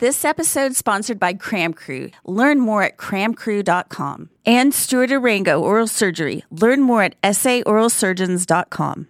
This episode sponsored by Cram Crew. Learn more at cramcrew.com. And Stuart Arango Oral Surgery. Learn more at saoralsurgeons.com.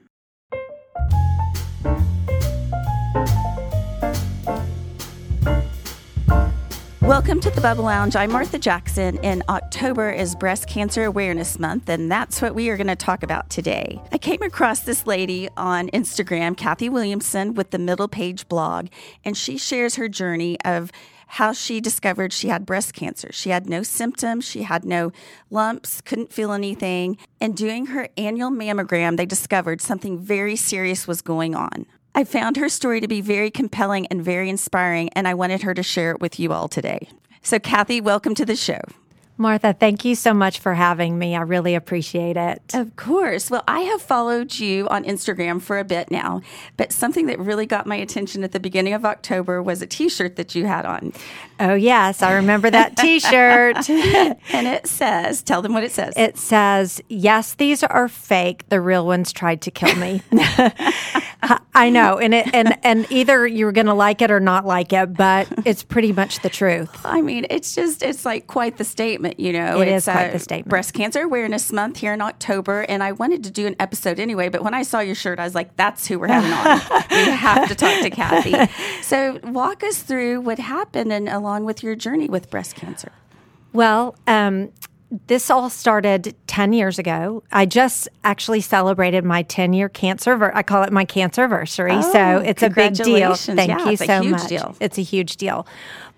Welcome to the Bubble Lounge. I'm Martha Jackson, and October is Breast Cancer Awareness Month, and that's what we are going to talk about today. I came across this lady on Instagram, Cathy Williamson, with the Middle Page blog, and she shares her journey of how she discovered she had breast cancer. She had no symptoms, she had no lumps, couldn't feel anything. And doing her annual mammogram, they discovered something very serious was going on. I found her story to be very compelling and very inspiring, and I wanted her to share it with you all today. So, Cathy, welcome to the show. Martha, thank you so much for having me. I really appreciate it. Of course. Well, I have followed you on Instagram for a bit now, but something that really got my attention at the beginning of October was a t shirt that you had on. Oh, yes. I remember that t shirt. and it says, tell them what it says. It says, Yes, these are fake. The real ones tried to kill me. I know, and it, and and either you're going to like it or not like it, but it's pretty much the truth. I mean, it's just it's like quite the statement, you know. It it's is quite the statement. Breast Cancer Awareness Month here in October, and I wanted to do an episode anyway, but when I saw your shirt, I was like, "That's who we're having on. we have to talk to Cathy." So, walk us through what happened, and along with your journey with breast cancer. Well, um, this all started 10 years ago. I just actually celebrated my 10 year cancer. Ver- I call it my cancer anniversary. Oh, so it's a big deal. Thank yeah, you it's so a huge much. Deal. It's a huge deal.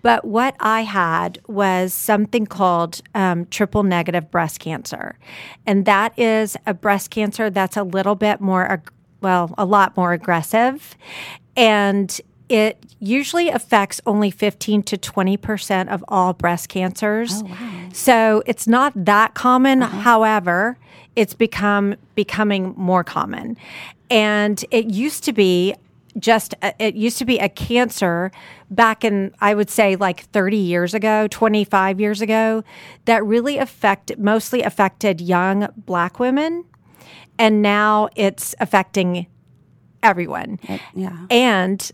But what I had was something called um, triple negative breast cancer. And that is a breast cancer that's a little bit more, ag- well, a lot more aggressive. And it usually affects only 15 to 20% of all breast cancers. Oh, wow. So it's not that common. Uh-huh. However, it's become becoming more common. And it used to be just a, it used to be a cancer back in I would say like 30 years ago, 25 years ago that really affected mostly affected young black women and now it's affecting everyone. Yeah. And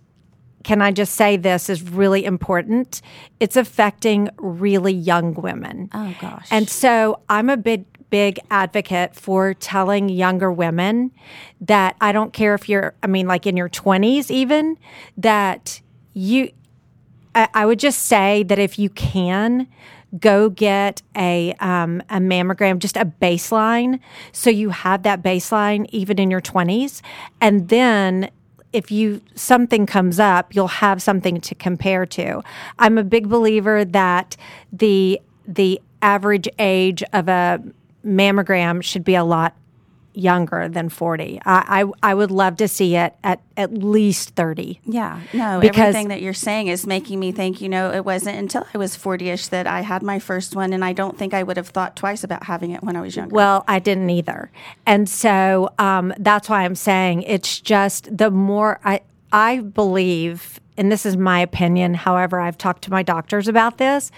can I just say this is really important? It's affecting really young women. Oh gosh. And so I'm a big, big advocate for telling younger women that I don't care if you're, I mean, like in your 20s even, that you, I, I would just say that if you can, go get a um, a mammogram, just a baseline, so you have that baseline even in your 20s, and then if you something comes up, you'll have something to compare to. I'm a big believer that the the average age of a mammogram should be a lot younger than 40. I, I, I would love to see it at at least 30. Yeah, no, Because- everything that you're saying is making me think, you know, it wasn't until I was 40 ish that I had my first one, and I don't think I would have thought twice about having it when I was younger. Well, I didn't either. And so um, that's why I'm saying it's just the more I, I believe, and this is my opinion, however, I've talked to my doctors about this,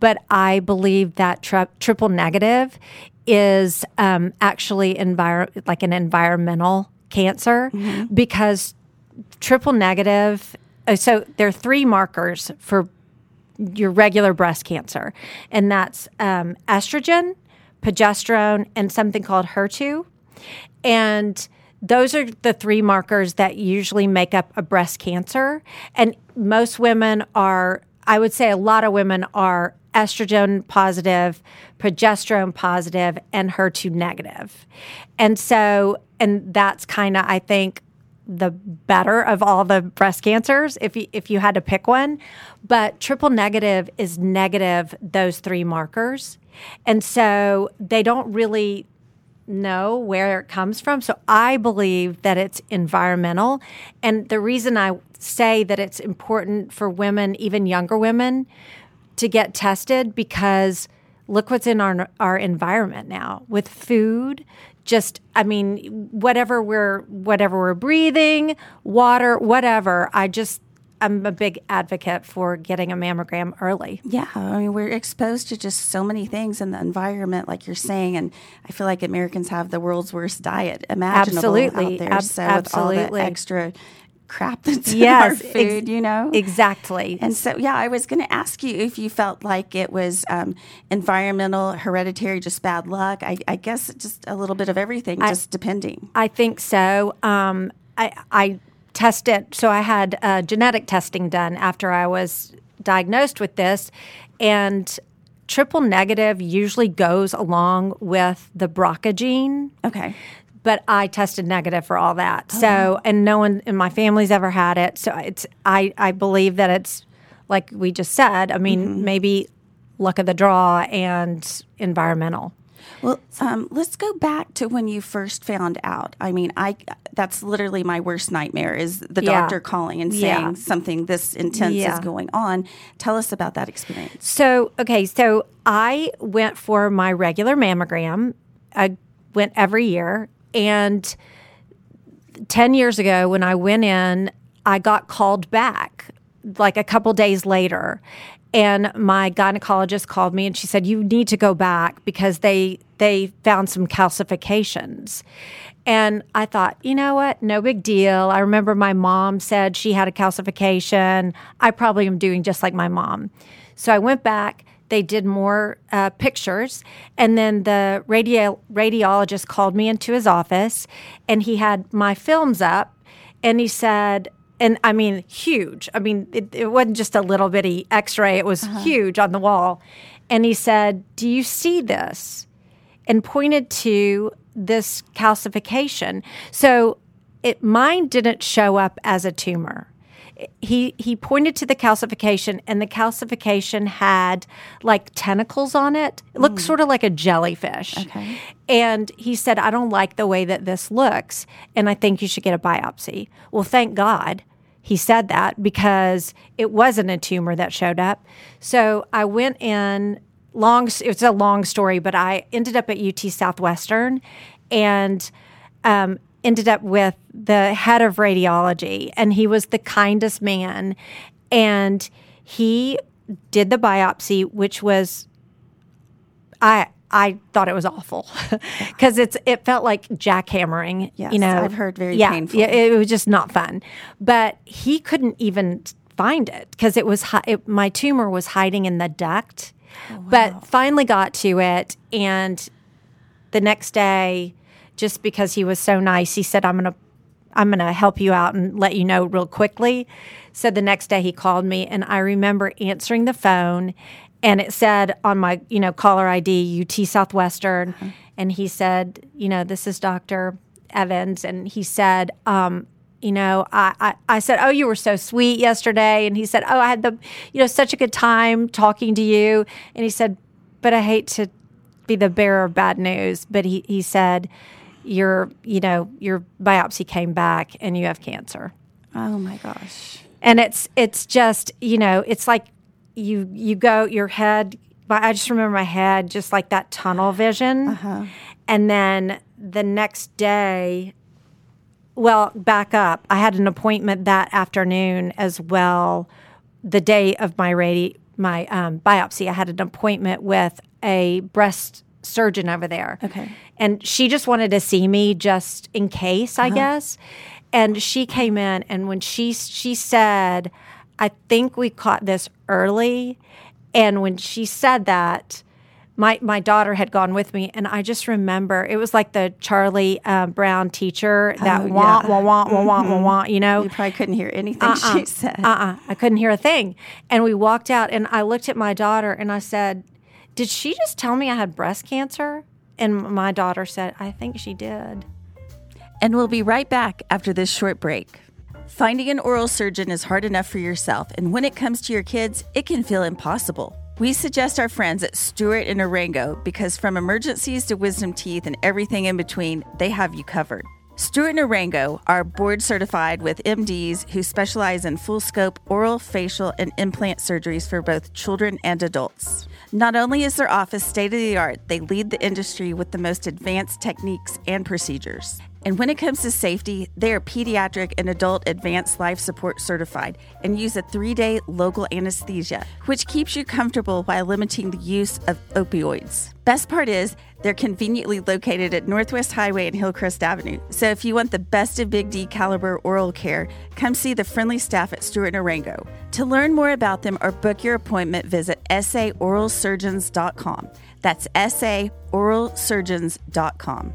but I believe that tri- triple negative is um, actually envir- like an environmental cancer because triple negative. uh, So there are three markers for your regular breast cancer, and that's um, estrogen, progesterone, and something called HER2. And those are the three markers that usually make up a breast cancer. And most women are, I would say a lot of women are estrogen positive, progesterone positive, and HER2 negative. And so, and that's kind of, I think, the better of all the breast cancers if you, if you had to pick one. But triple negative is negative those three markers. And so they don't really know where it comes from. So I believe that it's environmental. And the reason I say that it's important for women, even younger women, to get tested because look what's in our our environment now with food just i mean whatever we're whatever we're breathing water whatever i just i'm a big advocate for getting a mammogram early Yeah, I mean, we're exposed to just so many things in the environment, like you're saying, and I feel like Americans have the world's worst diet imaginable Absolutely. out there. Ab- so with all the extra crap that's Yes, in our ex- food, you know? Exactly. And so, yeah, I was going to ask you if you felt like it was um, environmental, hereditary, just bad luck. I, I guess just a little bit of everything, just depending. I think so. Um, I, I tested, so I had uh, genetic testing done after I was diagnosed with this, and triple negative usually goes along with the BRCA gene. Okay. But I tested negative for all that. So, and no one in my family's ever had it. So it's, I, I believe that it's like we just said. I mean, maybe luck of the draw and environmental. Well, um, let's go back to when you first found out. I mean, I that's literally my worst nightmare is the Yeah. doctor calling and saying Yeah. something this intense Yeah. is going on. Tell us about that experience. So, okay, so I went for my regular mammogram. I went every year. And 10 years ago, when I went in, I got called back like a couple days later. And my gynecologist called me and she said, You need to go back because they they found some calcifications. And I thought, you know what? No big deal. I remember my mom said she had a calcification. I probably am doing just like my mom. So I went back. They did more uh, pictures. And then the radio, radiologist called me into his office and he had my films up and he said, and I mean, huge. I mean, it, it wasn't just a little bitty x ray, it was uh-huh. huge on the wall. And he said, Do you see this? And pointed to this calcification. So it, mine didn't show up as a tumor. He he pointed to the calcification, and the calcification had like tentacles on it. It looked mm. sort of like a jellyfish. Okay. And he said, I don't like the way that this looks, and I think you should get a biopsy. Well, thank God he said that because it wasn't a tumor that showed up. So I went in. Long, it's a long story, but I ended up at UT Southwestern, and um, ended up with the head of radiology, and he was the kindest man, and he did the biopsy, which was I I thought it was awful because it's it felt like jackhammering. Yes, you know, I've heard very yeah, painful. Yeah, it was just not fun. But he couldn't even find it because it was hi- it, my tumor was hiding in the duct. Oh, but finally got to it, and the next day, just because he was so nice, he said, "I'm gonna." I'm going to help you out and let you know real quickly. So the next day he called me and I remember answering the phone and it said on my, you know, caller ID UT Southwestern and he said, you know, this is Dr. Evans and he said, um, you know, I, I, I said, Oh, you were so sweet yesterday. And he said, Oh, I had the, you know, such a good time talking to you. And he said, But I hate to be the bearer of bad news. But he, he said, Your, you know, your biopsy came back and you have cancer. Oh my gosh. And it's it's just, you know, it's like you you go your head but I just remember my head just like that tunnel vision. And then the next day well, back up. I had an appointment that afternoon as well. The day of my radi- my um, biopsy, I had an appointment with a breast surgeon over there. Okay. and she just wanted to see me just in case, I guess. And she came in, and when she she said, "I think we caught this early," and when she said that, my my daughter had gone with me, and I just remember it was like the Charlie uh, Brown teacher that Oh, wah yeah. wah wah wah wah wah wah. You know, You probably couldn't hear anything she said. uh-uh. I couldn't hear a thing. And we walked out, and I looked at my daughter, and I said, "Did she just tell me I had breast cancer?" And my daughter said, "I think she did." And we'll be right back after this short break. Finding an oral surgeon is hard enough for yourself, and when it comes to your kids, it can feel impossible. We suggest our friends at Stewart and Arango because from emergencies to wisdom teeth and everything in between, they have you covered. Stewart and Arango are board certified with MDs who specialize in full scope oral, facial, and implant surgeries for both children and adults. Not only is their office state of the art, they lead the industry with the most advanced techniques and procedures. And when it comes to safety, they are pediatric and adult advanced life support certified and use a three day local anesthesia, which keeps you comfortable while limiting the use of opioids. Best part is, they're conveniently located at Northwest Highway and Hillcrest Avenue. So if you want the best of Big D caliber oral care, come see the friendly staff at Stewart and. To learn more about them or book your appointment, visit saoralsurgeons.com. That's saoralsurgeons.com.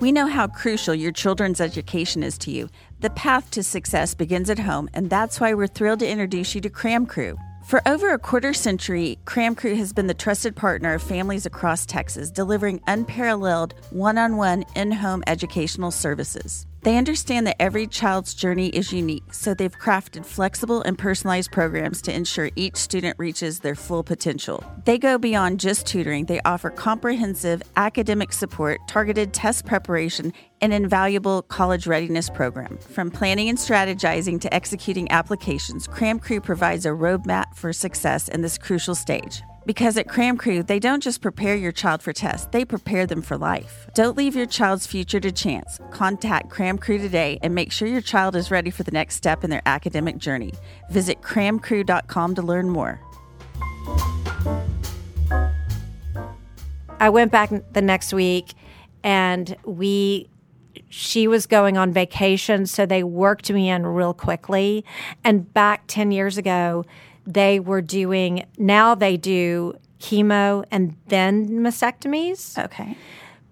We know how crucial your children's education is to you. The path to success begins at home, and that's why we're thrilled to introduce you to Cram Crew. For over a quarter century, Cram Crew has been the trusted partner of families across Texas, delivering unparalleled one on one in home educational services. They understand that every child's journey is unique, so they've crafted flexible and personalized programs to ensure each student reaches their full potential. They go beyond just tutoring, they offer comprehensive academic support, targeted test preparation, and invaluable college readiness program. From planning and strategizing to executing applications, Cram Crew provides a roadmap for success in this crucial stage. Because at Cram Crew, they don't just prepare your child for tests, they prepare them for life. Don't leave your child's future to chance. Contact Cram Crew today and make sure your child is ready for the next step in their academic journey. Visit cramcrew.com to learn more. I went back the next week and we she was going on vacation so they worked me in real quickly and back 10 years ago they were doing now they do chemo and then mastectomies. Okay.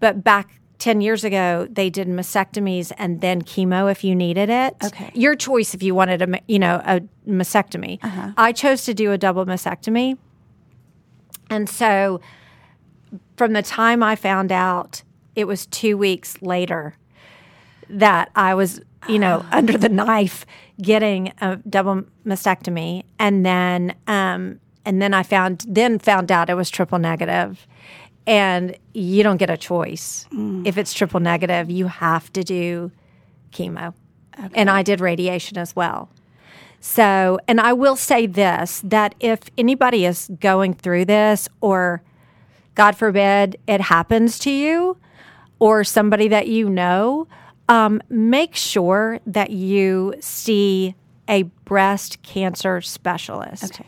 But back 10 years ago they did mastectomies and then chemo if you needed it. Okay. Your choice if you wanted a you know a mastectomy. Uh-huh. I chose to do a double mastectomy. And so from the time I found out it was 2 weeks later that I was, you know, under the knife getting a double mastectomy, and then um, and then I found then found out it was triple negative, and you don't get a choice. If it's triple negative. You have to do chemo, and I did radiation as well. So, and I will say this that if anybody is going through this, or God forbid it happens to you, or somebody that you know, um, make sure that you see a breast cancer specialist. Okay.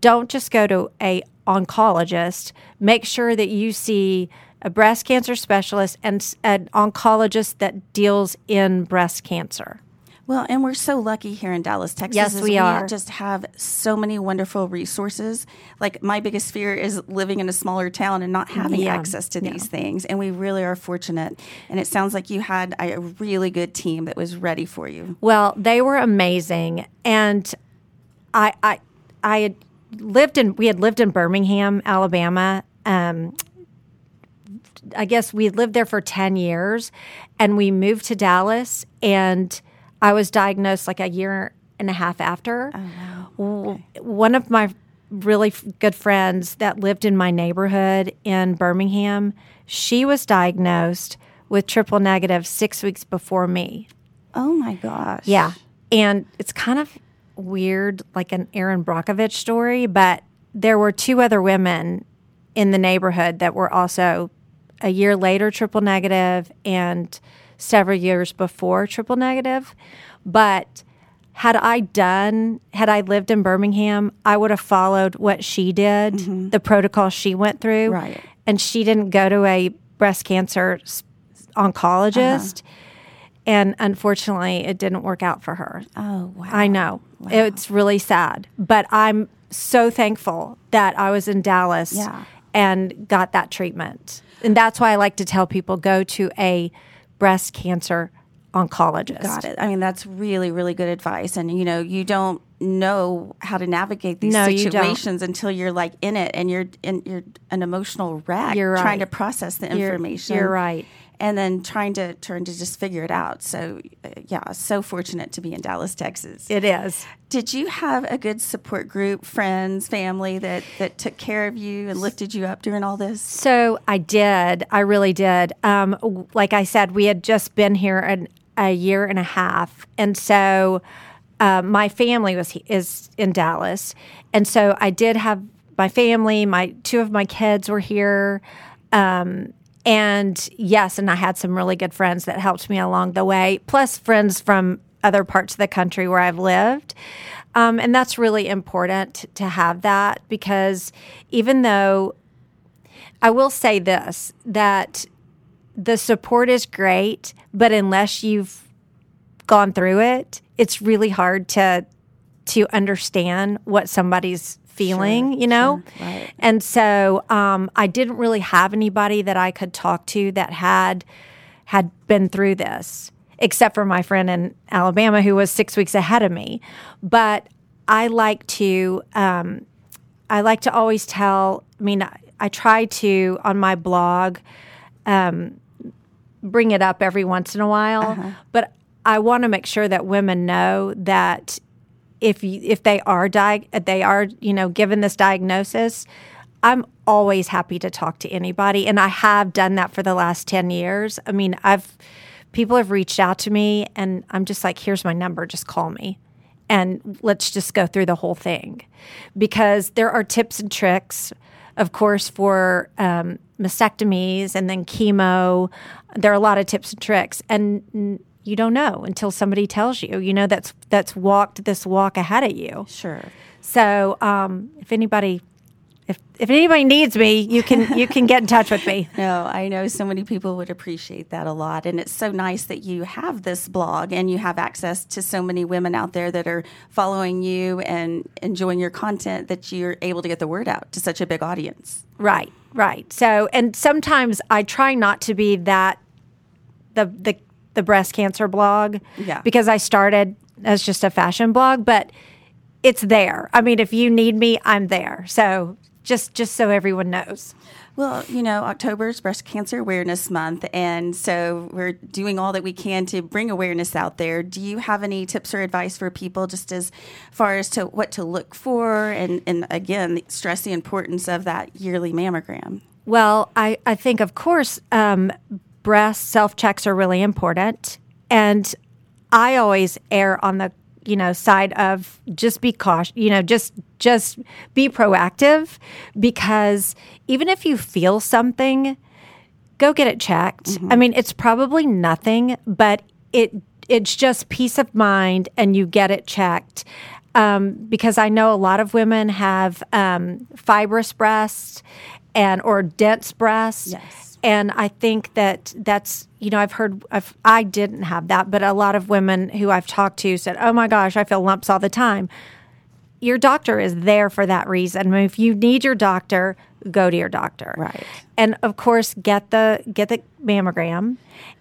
Don't just go to a oncologist. Make sure that you see a breast cancer specialist and an oncologist that deals in breast cancer. Well, and we're so lucky here in Dallas, Texas. Yes, is we are. just have so many wonderful resources. Like my biggest fear is living in a smaller town and not having Yeah, access to these things. And we really are fortunate. And it sounds like you had a really good team that was ready for you. Well, they were amazing, and I I I had lived in we had lived in Birmingham, Alabama. Um, I guess we lived there for ten years, and we moved to Dallas, and I was diagnosed like a year and a half after. Oh, w- One of my really f- good friends that lived in my neighborhood in Birmingham, she was diagnosed with triple negative six weeks before me. Oh my gosh. Yeah. And it's kind of weird, like an Erin Brockovich story, but there were two other women in the neighborhood that were also a year later triple negative and several years before triple negative. But had I done, had I lived in Birmingham, I would have followed what she did, mm-hmm. the protocol she went through. Right. And she didn't go to a breast cancer oncologist. Uh-huh. And unfortunately, it didn't work out for her. Oh, wow. I know. It's really sad. But I'm so thankful that I was in Dallas Yeah. and got that treatment. And that's why I like to tell people go to a breast cancer oncologist. Got it. I mean, that's really, really good advice. And, you know, you don't know how to navigate these No, you situations until you're like in it and you're in, you're an emotional wreck You're trying to process the You're- information. you're right. And then trying to trying to just figure it out. So, uh, yeah, so fortunate to be in Dallas, Texas. It is. Did you have a good support group, friends, family that that took care of you and lifted you up during all this? So I did. I really did. Um, like I said, we had just been here an, a year and a half, and so uh, my family was is in Dallas, and so I did have my family. My two of my kids were here, um, and yes, and I had some really good friends that helped me along the way, plus friends from other parts of the country where I've lived. Um, and that's really important to have that because even though I will say this that the support is great, but unless you've gone through it, it's really hard to to understand what somebody's feeling, Sure, you know? sure, right. And so um, I didn't really have anybody that I could talk to that had had been through this, except for my friend in Alabama who was six weeks ahead of me. But I like to um, I like to always tell. I mean, I, I try to on my blog um, bring it up every once in a while, but I want to make sure that women know that if you, if they are di- they are you know given this diagnosis, I'm always happy to talk to anybody, and I have done that for the last ten years. I mean, I've people have reached out to me, and I'm just like, here's my number, just call me, and let's just go through the whole thing, because there are tips and tricks, of course, for um, mastectomies and then chemo. There are a lot of tips and tricks, and you don't know until somebody tells you. You know that's that's walked this walk ahead of you. Sure. So um, if anybody if if anybody needs me, you can you can get in touch with me. No, I know so many people would appreciate that a lot. And it's so nice that you have this blog and you have access to so many women out there that are following you and enjoying your content that you're able to get the word out to such a big audience. Right, right. So and sometimes I try not to be that the the the breast cancer blog Yeah. because I started as just a fashion blog, but it's there. I mean, if you need me, I'm there. So just just so everyone knows. Well, you know, October is Breast Cancer Awareness Month, and so we're doing all that we can to bring awareness out there. Do you have any tips or advice for people just as far as to what to look for? And, and again, stress the importance of that yearly mammogram. Well, I, I think, of course, um, breast self checks are really important. And I always err on the you know side of just be cautious you know just just be proactive because even if you feel something go get it checked i mean it's probably nothing but it it's just peace of mind and you get it checked um, because i know a lot of women have um, fibrous breasts and or dense breasts Yes. And I think that that's, you know, I've heard, I've, I didn't have that, but a lot of women who I've talked to said, oh my gosh, I feel lumps all the time. Your doctor is there for that reason. If you need your doctor, go to your doctor. Right. And of course, get the, get the mammogram.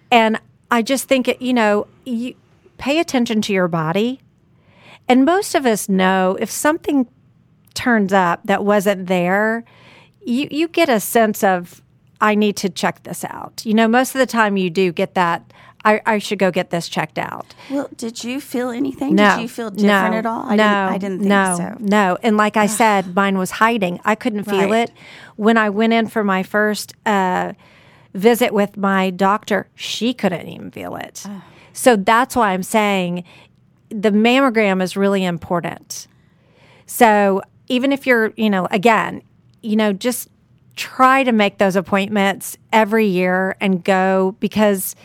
And I just think, it, you know, you pay attention to your body. And most of us know if something turns up that wasn't there, you, you get a sense of, I need to check this out. You know, most of the time you do get that, I, I should go get this checked out. Well, did you feel anything? No. Did you feel different no, at all? I no. didn't, I didn't think no, so. No. And like I said, mine was hiding. I couldn't feel Right. it. When I went in for my first uh, visit with my doctor, she couldn't even feel it. So that's why I'm saying the mammogram is really important. So even if you're, you know, again, you know, just try to make those appointments every year and go because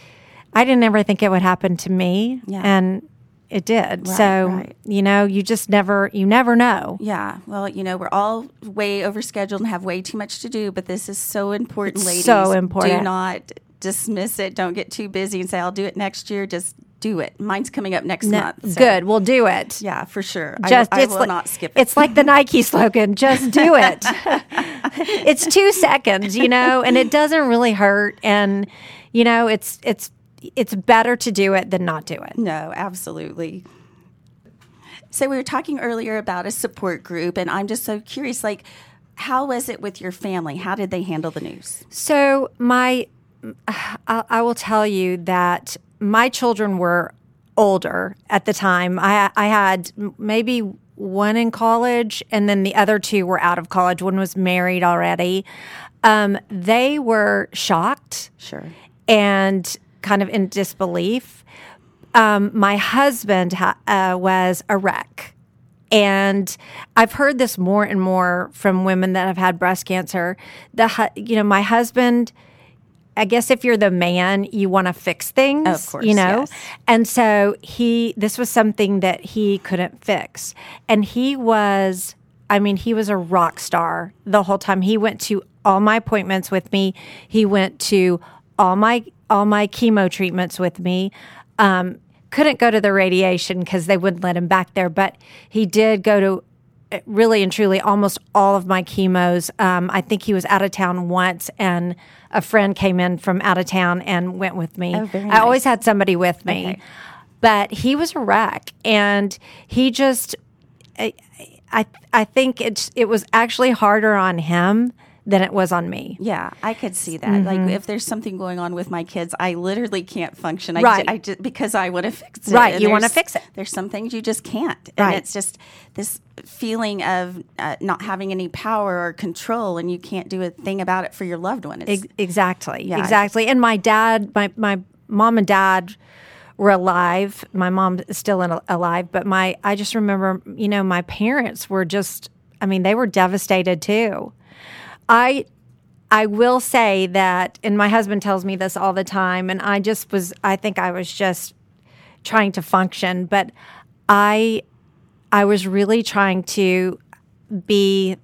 I didn't ever think it would happen to me. Yeah. And it did. Right, so, right. you know, you just never, you never know. Yeah. Well, you know, we're all way overscheduled and have way too much to do, but this is so important, It's ladies. so important. Do not dismiss it. Don't get too busy and say, I'll do it next year. Just do it. Mine's coming up next No, month. so- Good. We'll do it. Yeah, for sure. I- I, it's will like, not skip it. It's like the Nike slogan, just do it. it's 2 seconds, you know, and it doesn't really hurt and you know, it's it's it's better to do it than not do it. No, absolutely. So we were talking earlier about a support group, and I'm just so curious. Like, how was it with your family? How did they handle the news? So my, I, I will tell you that my children were older at the time. I I had maybe one in college, and then the other two were out of college. One was married already. Um, they were shocked Sure. and kind of in disbelief. Um, my husband ha- uh, was a wreck. And I've heard this more and more from women that have had breast cancer. The hu- you know my husband I guess if you're the man, you want to fix things, Of course, you know? yes. And so he, this was something that he couldn't fix. And he was, I mean, he was a rock star the whole time. He went to all my appointments with me. He went to all my, all my chemo treatments with me. Um, couldn't go to the radiation because they wouldn't let him back there, but he did go to really and truly almost all of my chemos. Um, I think he was out of town once, and a friend came in from out of town and went with me. Oh, I always had somebody with me, Okay. but he was a wreck, and he just. I, I I think it's it was actually harder on him than it was on me. Yeah, I could see that. Mm-hmm. Like if there's something going on with my kids, I literally can't function. I, Right. ju- I ju- because I want to fix it. Right, And you wanna there's- fix it. There's some things you just can't, and Right. it's just this feeling of uh, not having any power or control, and you can't do a thing about it for your loved one. Ex- exactly. Yeah. Exactly. And my dad, my my mom and dad were alive. My mom is still in, alive, but my I just remember, you know, my parents were just I mean, they were devastated too. I I will say that and my husband tells me this all the time and I just was I think I was just trying to function, but I I was really trying to be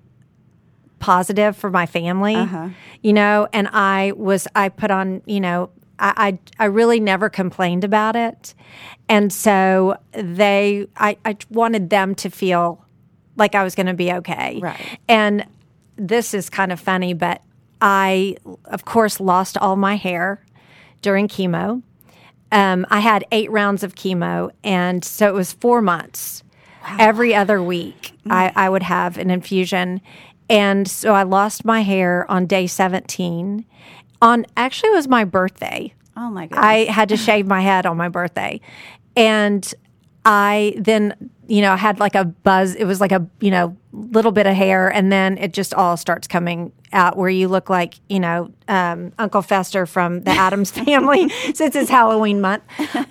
positive for my family, uh-huh. you know, and I was, I put on, you know, I, I, I really never complained about it. And so they, I, I wanted them to feel like I was going to be okay. Right. And this is kind of funny, but I, of course, lost all my hair during chemo. Um, I had eight rounds of chemo, and so it was four months. Every other week, I, I would have an infusion. And so I lost my hair on day 17. On actually, it was my birthday. oh my goodness. I had to shave my head on my birthday. And I then, you know, had like a buzz. It was like a, you know, little bit of hair. And then it just all starts coming out where you look like, you know, um, Uncle Fester from the Addams family since it's Halloween month.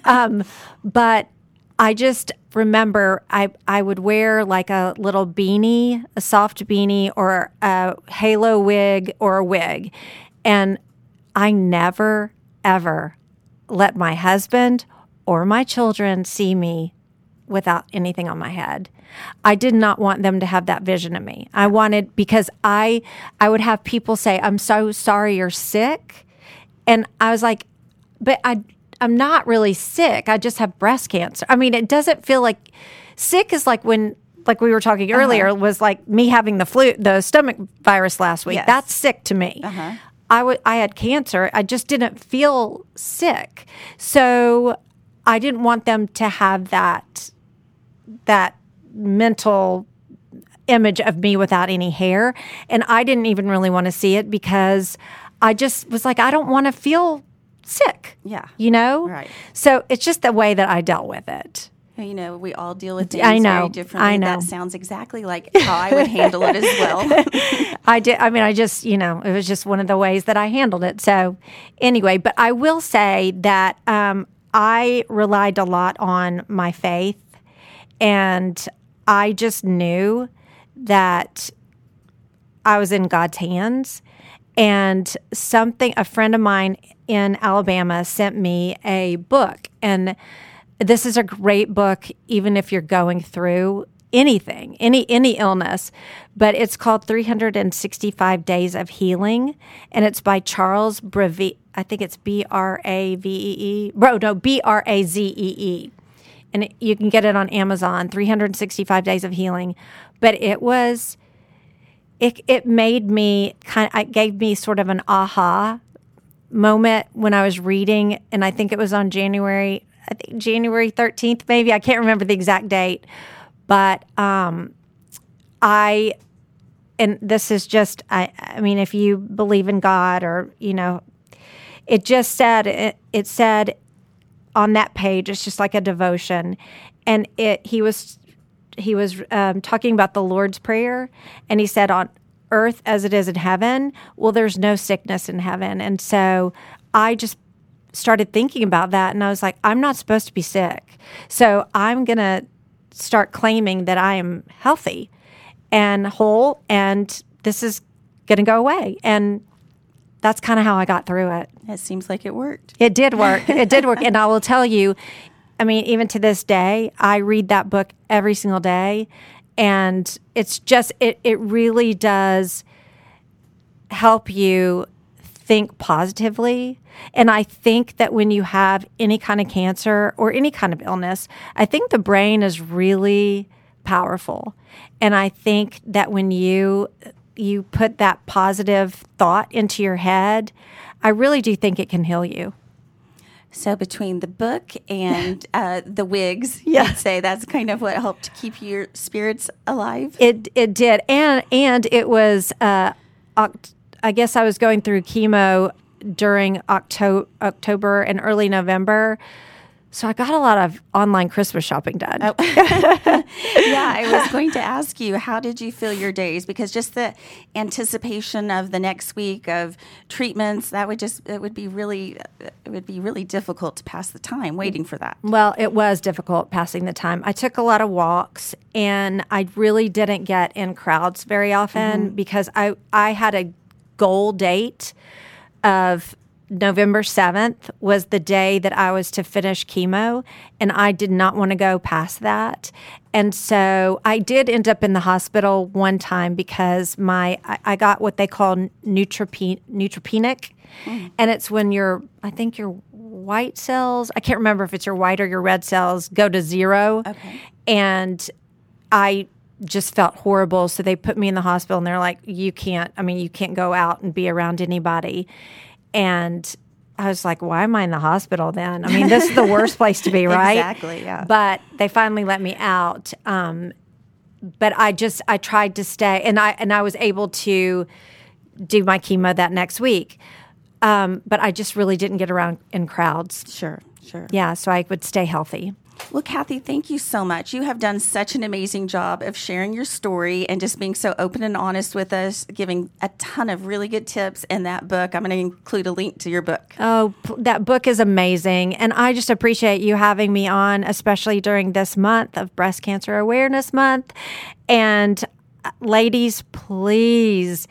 Um, but I just remember I, I would wear like a little beanie, a soft beanie, or a halo wig or a wig. And I never, ever let my husband or my children see me without anything on my head. I did not want them to have that vision of me. I wanted because I I would have people say, "I'm so sorry you're sick." And I was like, "But I I'm not really sick. I just have breast cancer." I mean, it doesn't feel like sick is like when like we were talking uh-huh. earlier was like me having the flu the stomach virus last week. Yes. That's sick to me. Uh-huh. I would I had cancer. I just didn't feel sick. So I didn't want them to have that that mental image of me without any hair. And I didn't even really want to see it because I just was like, I don't want to feel sick. Yeah. You know? Right. So it's just the way that I dealt with it. you know, we all deal with things I know. very differently. I know. That sounds exactly like how I would handle it as well. I did. I mean, I just, you know, it was just one of the ways that I handled it. So, anyway, but I will say that um, I relied a lot on my faith, and I just knew that I was in God's hands. And something, a friend of mine in Alabama sent me a book. And this is a great book, even if you're going through anything, any any illness. But it's called 365 Days of Healing, and it's by Charles Breve. I think it's B R A V E E. Bro, no, B R A Z E E. And it, you can get it on Amazon. 365 Days of Healing. But it was it it made me kind of it gave me sort of an aha moment when I was reading and I think it was on January I think January 13th maybe I can't remember the exact date but um I and this is just I I mean if you believe in God or you know it just said it, it said on that page it's just like a devotion. And it he was he was um, talking about the lord's prayer and he said on earth as it is in heaven well there's no sickness in heaven. And so i just started thinking about that and i was like i'm not supposed to be sick. So i'm to start claiming that i am healthy and whole and this is going to go away. And that's kind of how I got through it. It seems like it worked. It did work. it did work. And I will tell you, I mean, even to this day, I read that book every single day. And it's just, it, it really does help you think positively. And I think that when you have any kind of cancer or any kind of illness, I think the brain is really powerful. And I think that when you you put that positive thought into your head, I really do think it can heal you. So between the book and uh, the wigs, yeah. you'd say that's kind of what helped keep your spirits alive. It it did, and and it was. Uh, oct- I guess I was going through chemo during October, October and early November. So I got a lot of online Christmas shopping done. Oh. yeah, I was going to ask you, how did you feel your days? Because just the anticipation of the next week of treatments, that would just it would be really it would be really difficult to pass the time waiting for that. Well, it was difficult passing the time. I took a lot of walks and I really didn't get in crowds very often mm-hmm. because I I had a goal date of November 7th was the day that I was to finish chemo, and I did not want to go past that. And so I did end up in the hospital one time because my I, I got what they call neutropenic, mm. and it's when your I think your white cells I can't remember if it's your white or your red cells go to zero, okay. and I just felt horrible. So they put me in the hospital, and they're like, "You can't. I mean, you can't go out and be around anybody." And I was like, why am I in the hospital then? I mean, this is the worst place to be, right? exactly, yeah. But they finally let me out. Um, but I just I tried to stay and I and I was able to do my chemo that next week. Um, but I just really didn't get around in crowds. Sure, sure. Yeah, so I would stay healthy. Well, Cathy, thank you so much. You have done such an amazing job of sharing your story and just being so open and honest with us, giving a ton of really good tips in that book. I'm going to include a link to your book. Oh, that book is amazing. And I just appreciate you having me on, especially during this month of Breast Cancer Awareness Month. And uh, ladies, please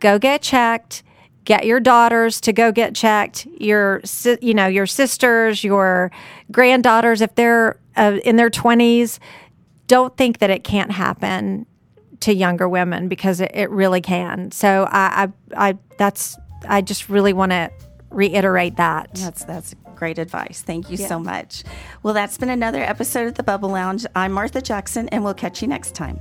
go get checked get your daughters to go get checked your you know your sisters your granddaughters if they're uh, in their 20s don't think that it can't happen to younger women because it, it really can. So I, I i that's i just really want to reiterate that. That's that's great advice. Thank you yeah. so much. Well that's been another episode of the bubble lounge. I'm martha jackson and we'll catch you next time